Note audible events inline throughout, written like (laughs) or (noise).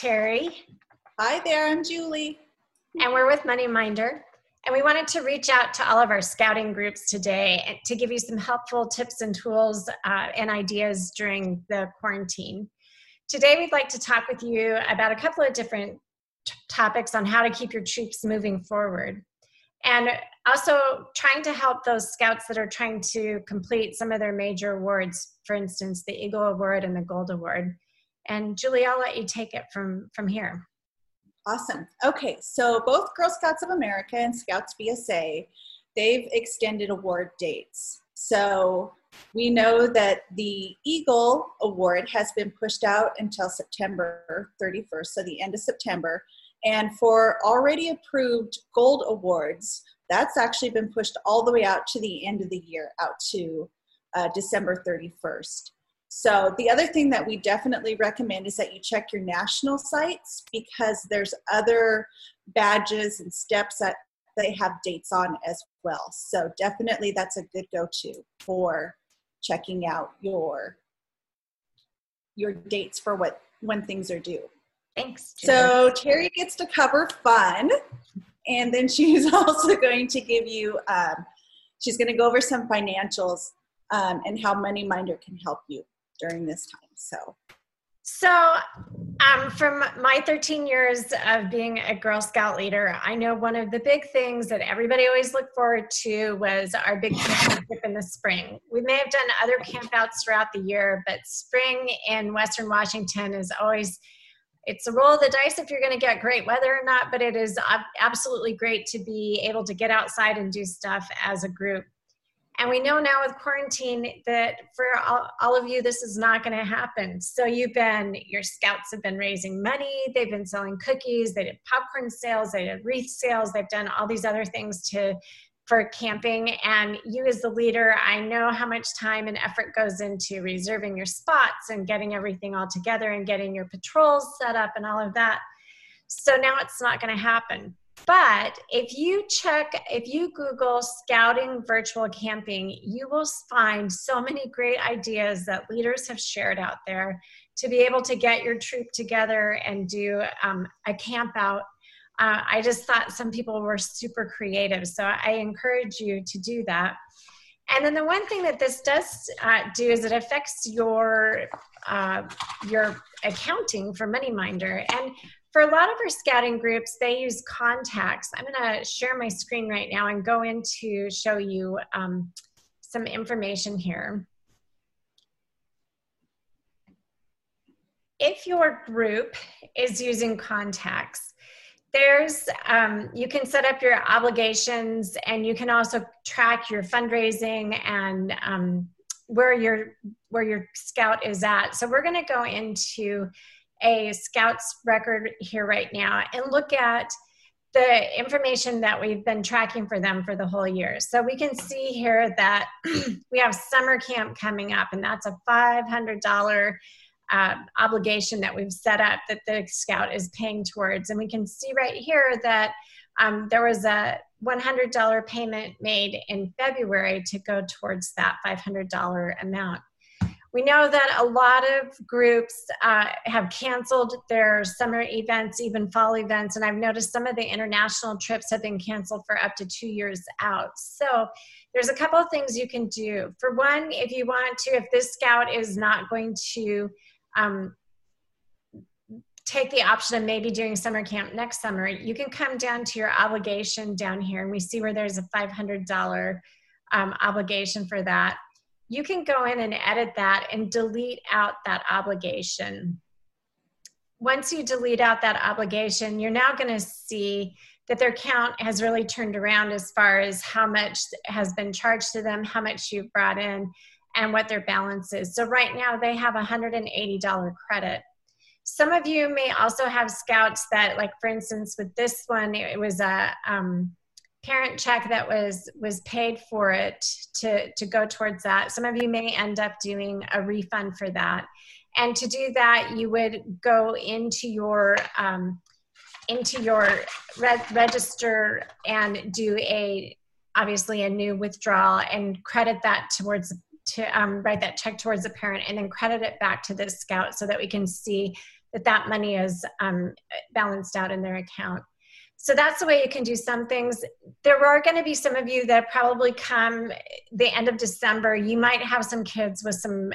Teri. Hi there, I'm Julie. And we're with MoneyMinder. And we wanted to reach out to all of our scouting groups today to give you some helpful tips and tools uh, and ideas during the quarantine. Today, we'd like to talk with you about a couple of different t- topics on how to keep your troops moving forward. And also trying to help those scouts that are trying to complete some of their major awards, for instance, the Eagle Award and the Gold Award. And Julie, I'll let you take it from, from here. Awesome. Okay, so both Girl Scouts of America and Scouts BSA, they've extended award dates. So we know that the Eagle Award has been pushed out until September 31st, so the end of September. And for already approved Gold Awards, that's actually been pushed all the way out to the end of the year, out to uh, December 31st. So the other thing that we definitely recommend is that you check your national sites because there's other badges and steps that they have dates on as well. So definitely that's a good go-to for checking out your your dates for what when things are due. Thanks. So Teri gets to cover fun, and then she's (laughs) also going to give you. Um, she's going to go over some financials um, and how MoneyMinder can help you during this time. So, so um, from my 13 years of being a Girl Scout leader, I know one of the big things that everybody always looked forward to was our big camp trip in the spring. We may have done other campouts throughout the year, but spring in Western Washington is always it's a roll of the dice if you're going to get great weather or not, but it is absolutely great to be able to get outside and do stuff as a group. And we know now with quarantine that for all, all of you, this is not going to happen. So you've been, your scouts have been raising money, they've been selling cookies, they did popcorn sales, they did wreath sales, they've done all these other things to for camping. And you as the leader i know how much time and effort goes into reserving your spots and getting everything all together and getting your patrols set up and all of that. So now it's not going to happen but if you check, if you Google scouting virtual camping, you will find so many great ideas that leaders have shared out there to be able to get your troop together and do um, a camp out. Uh, I just thought some people were super creative. So I encourage you to do that. And then the one thing that this does uh, do is it affects your uh, your accounting for MoneyMinder. And for a lot of our scouting groups, they use contacts. I'm going to share my screen right now and go in to show you um, some information here. If your group is using contacts, there's um, you can set up your obligations and you can also track your fundraising and um, where your where your scout is at. So we're going to go into a scouts record here right now and look at the information that we've been tracking for them for the whole year. So we can see here that (clears throat) we have summer camp coming up, and that's a $500 uh, obligation that we've set up that the scout is paying towards. And we can see right here that um, there was a $100 payment made in February to go towards that $500 amount. We know that a lot of groups uh, have canceled their summer events, even fall events, and I've noticed some of the international trips have been canceled for up to two years out. So there's a couple of things you can do. For one, if you want to, if this scout is not going to um, take the option of maybe doing summer camp next summer, you can come down to your obligation down here, and we see where there's a $500 um, obligation for that you can go in and edit that and delete out that obligation. Once you delete out that obligation, you're now going to see that their count has really turned around as far as how much has been charged to them, how much you've brought in, and what their balance is. So right now they have a $180 credit. Some of you may also have scouts that, like for instance, with this one, it was a um, parent check that was was paid for it to to go towards that some of you may end up doing a refund for that and to do that you would go into your um, into your re- register and do a obviously a new withdrawal and credit that towards to um, write that check towards the parent and then credit it back to the scout so that we can see that that money is um, balanced out in their account. So that's the way you can do some things. There are going to be some of you that probably come the end of December. You might have some kids with some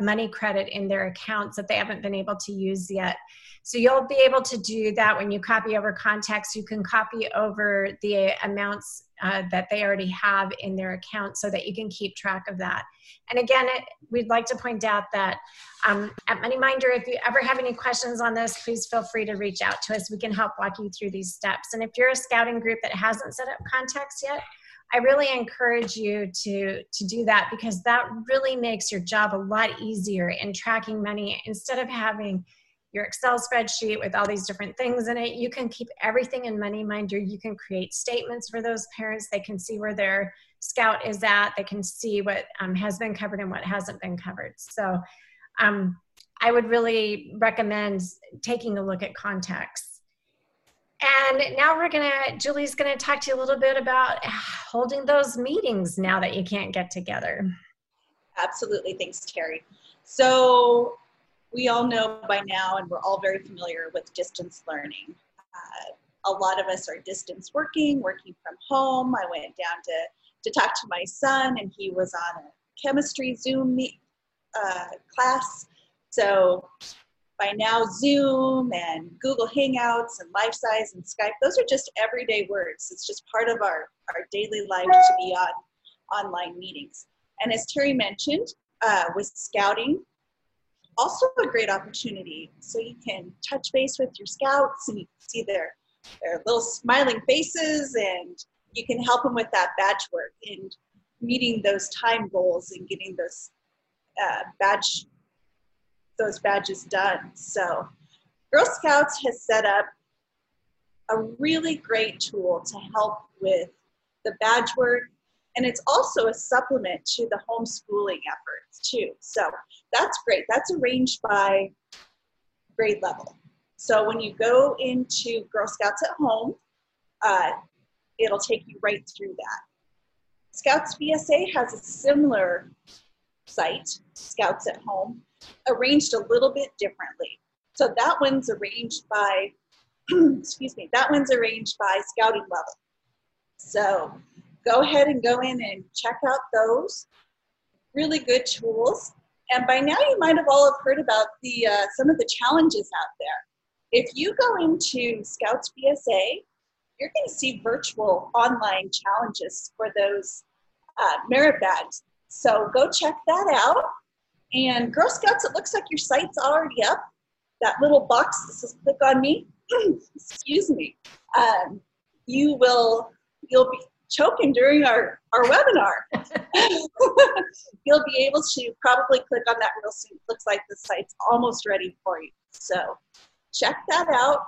money credit in their accounts that they haven't been able to use yet. So you'll be able to do that when you copy over contacts. You can copy over the amounts uh, that they already have in their account so that you can keep track of that. And again, it, we'd like to point out that um, at MoneyMinder, if you ever have any questions on this, please feel free to reach out to us. We can help walk you through these steps. And if you're a scouting group that hasn't set up contacts yet, I really encourage you to to do that because that really makes your job a lot easier in tracking money instead of having your Excel spreadsheet with all these different things in it. You can keep everything in MoneyMinder. You can create statements for those parents. They can see where their scout is at. They can see what um, has been covered and what hasn't been covered. So um, I would really recommend taking a look at contacts. And now we're gonna, Julie's gonna talk to you a little bit about holding those meetings now that you can't get together. Absolutely, thanks Teri. So we all know by now, and we're all very familiar with distance learning. Uh, a lot of us are distance working, working from home. I went down to, to talk to my son, and he was on a chemistry Zoom meet, uh, class. So by now Zoom and Google Hangouts and Lifesize and Skype, those are just everyday words. It's just part of our, our daily life to be on online meetings. And as Teri mentioned, uh, with scouting, also a great opportunity. So you can touch base with your scouts and you can see their, their little smiling faces and you can help them with that badge work and meeting those time goals and getting those uh, badge those badges done. So Girl Scouts has set up a really great tool to help with the badge work and it's also a supplement to the homeschooling efforts too. So that's great. That's arranged by grade level. So when you go into Girl Scouts at Home, uh, it'll take you right through that. Scouts BSA has a similar site, Scouts at Home, arranged a little bit differently. So that one's arranged by, (clears throat) excuse me, that one's arranged by scouting level. So go ahead and go in and check out those. Really good tools. And by now you might have all have heard about the uh, some of the challenges out there. If you go into Scouts BSA, you're going to see virtual online challenges for those uh, merit badges. So go check that out. And Girl Scouts, it looks like your site's already up. That little box that says click on me, (clears throat) excuse me, um, you will, you'll be choking during our, our webinar. (laughs) you'll be able to probably click on that real soon. It Looks like the site's almost ready for you. So check that out.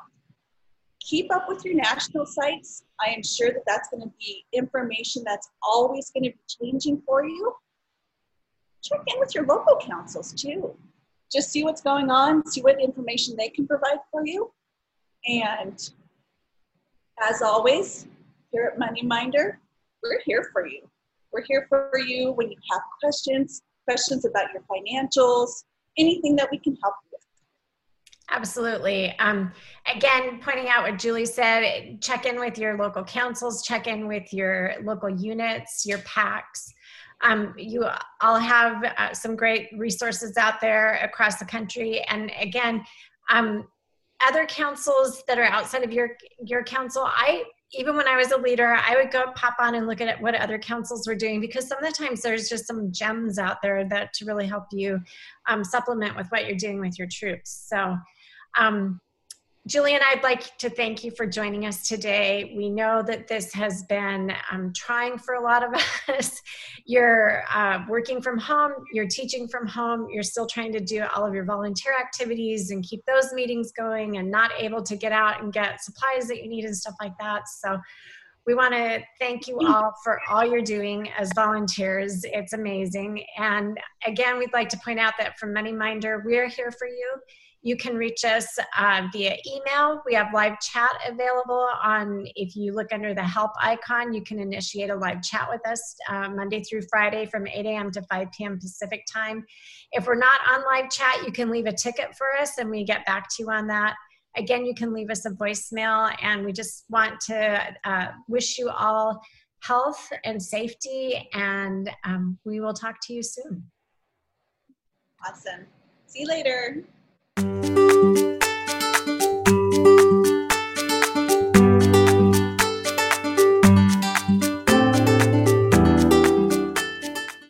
Keep up with your national sites. I am sure that that's going to be information that's always going to be changing for you check in with your local councils too. Just see what's going on, see what information they can provide for you. And as always, here at MoneyMinder, we're here for you. We're here for you when you have questions, questions about your financials, anything that we can help you with. Absolutely. Um, again, pointing out what Julie said, check in with your local councils, check in with your local units, your packs. Um, you all have uh, some great resources out there across the country. And again, um, other councils that are outside of your your council, I even when I was a leader, I would go pop on and look at what other councils were doing because some of the times there's just some gems out there that to really help you um, supplement with what you're doing with your troops. So. Um, Julie and, I'd like to thank you for joining us today. We know that this has been um, trying for a lot of (laughs) us. you're uh, working from home, you're teaching from home, you're still trying to do all of your volunteer activities and keep those meetings going and not able to get out and get supplies that you need and stuff like that. So we want to thank you all for all you're doing as volunteers. It's amazing. And again, we'd like to point out that from MoneyMinder, we're here for you You can reach us uh, via email. We have live chat available on, if you look under the help icon, you can initiate a live chat with us uh, Monday through Friday from 8 a.m. to 5 p.m. Pacific time. If we're not on live chat, you can leave a ticket for us and we get back to you on that. Again, you can leave us a voicemail, and we just want to uh, wish you all health and safety, and um, we will talk to you soon. Awesome. See you later.